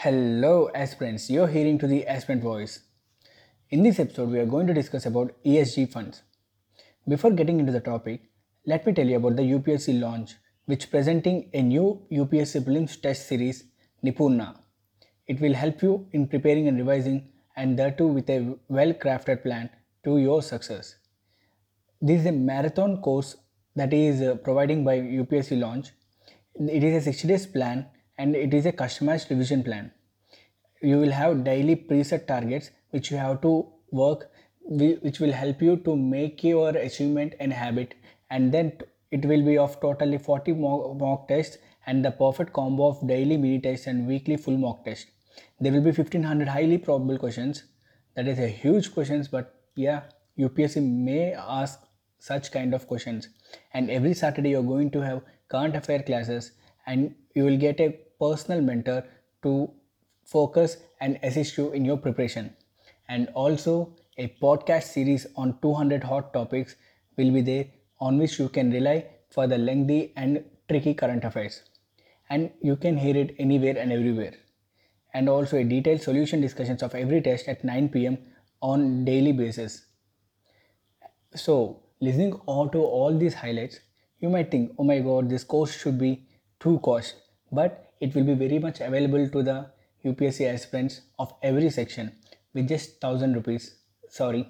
Hello aspirants, you're hearing to the aspirant voice. In this episode, we are going to discuss about ESG funds. Before getting into the topic, let me tell you about the UPSC launch, which presenting a new UPSC prelims test series, Nipurna. It will help you in preparing and revising, and too with a well-crafted plan to your success. This is a marathon course that is uh, providing by UPSC launch. It is a 60 days plan and it is a customized revision plan. You will have daily preset targets which you have to work which will help you to make your achievement and habit and then it will be of totally 40 mock, tests and the perfect combo of daily mini tests and weekly full mock test. There will be 1500 highly probable questions. That is a huge questions but yeah UPSC may ask such kind of questions and every Saturday you're going to have current affair classes and you will get a personal mentor to focus and assist you in your preparation. And also, a podcast series on 200 hot topics will be there on which you can rely for the lengthy and tricky current affairs. And you can hear it anywhere and everywhere. And also a detailed solution discussions of every test at 9 pm on daily basis. So, listening all to all these highlights, you might think, oh my god, this course should be too cost, but it will be very much available to the UPSC aspirants of every section with just 1000 rupees. Sorry,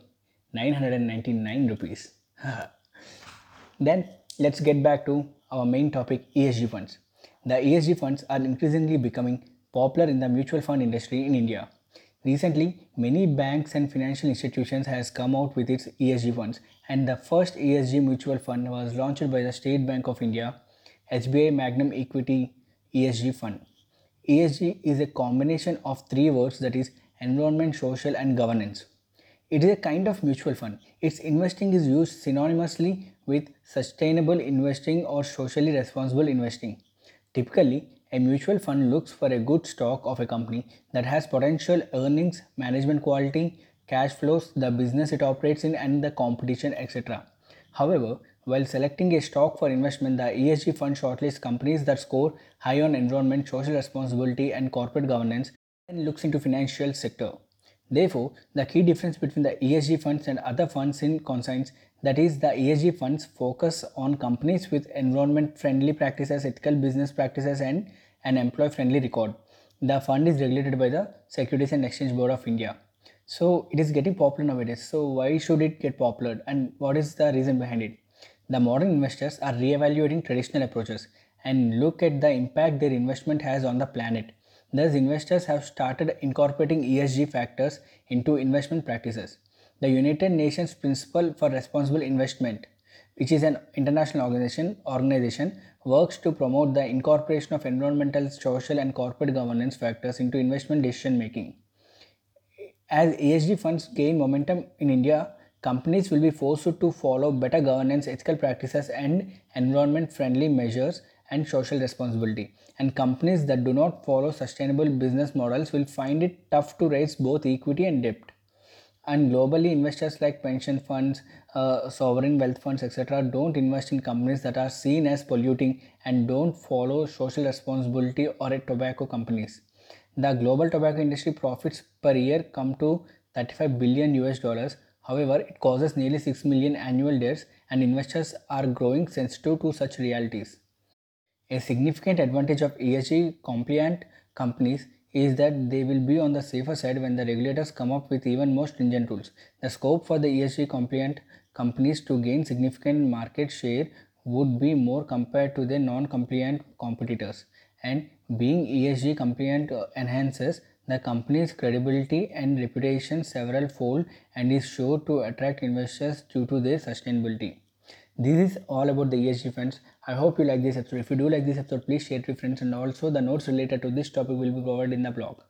999 rupees. then let's get back to our main topic ESG funds. The ESG funds are increasingly becoming popular in the mutual fund industry in India. Recently, many banks and financial institutions has come out with its ESG funds and the first ESG mutual fund was launched by the State Bank of India, SBI Magnum Equity ESG fund. ESG is a combination of three words that is environment, social and governance. It is a kind of mutual fund. Its investing is used synonymously with sustainable investing or socially responsible investing. Typically, a mutual fund looks for a good stock of a company that has potential earnings, management quality, cash flows, the business it operates in and the competition etc. However, while selecting a stock for investment, the ESG fund shortlists companies that score high on environment, social responsibility, and corporate governance and looks into financial sector. Therefore, the key difference between the ESG funds and other funds in consigns that is the ESG funds focus on companies with environment friendly practices, ethical business practices and an employee friendly record. The fund is regulated by the Securities and Exchange Board of India. So it is getting popular nowadays. So why should it get popular and what is the reason behind it? The modern investors are re-evaluating traditional approaches and look at the impact their investment has on the planet. Thus, investors have started incorporating ESG factors into investment practices. The United Nations Principle for Responsible Investment, which is an international organization, organization works to promote the incorporation of environmental, social, and corporate governance factors into investment decision making. As ESG funds gain momentum in India, companies will be forced to follow better governance, ethical practices, and environment friendly measures and social responsibility. And companies that do not follow sustainable business models will find it tough to raise both equity and debt. And globally, investors like pension funds, uh, sovereign wealth funds, etc., don't invest in companies that are seen as polluting and don't follow social responsibility or tobacco companies. The global tobacco industry profits per year come to 35 billion US dollars However, it causes nearly 6 million annual deaths and investors are growing sensitive to such realities. A significant advantage of ESG compliant companies is that they will be on the safer side when the regulators come up with even more stringent rules. The scope for the ESG compliant companies to gain significant market share would be more compared to their non-compliant competitors and being ESG compliant uh, enhances the company's credibility and reputation several fold and is sure to attract investors due to their sustainability. This is all about the ESG funds. I hope you like this episode. If you do like this episode, please share it with friends and also the notes related to this topic will be provided in the blog.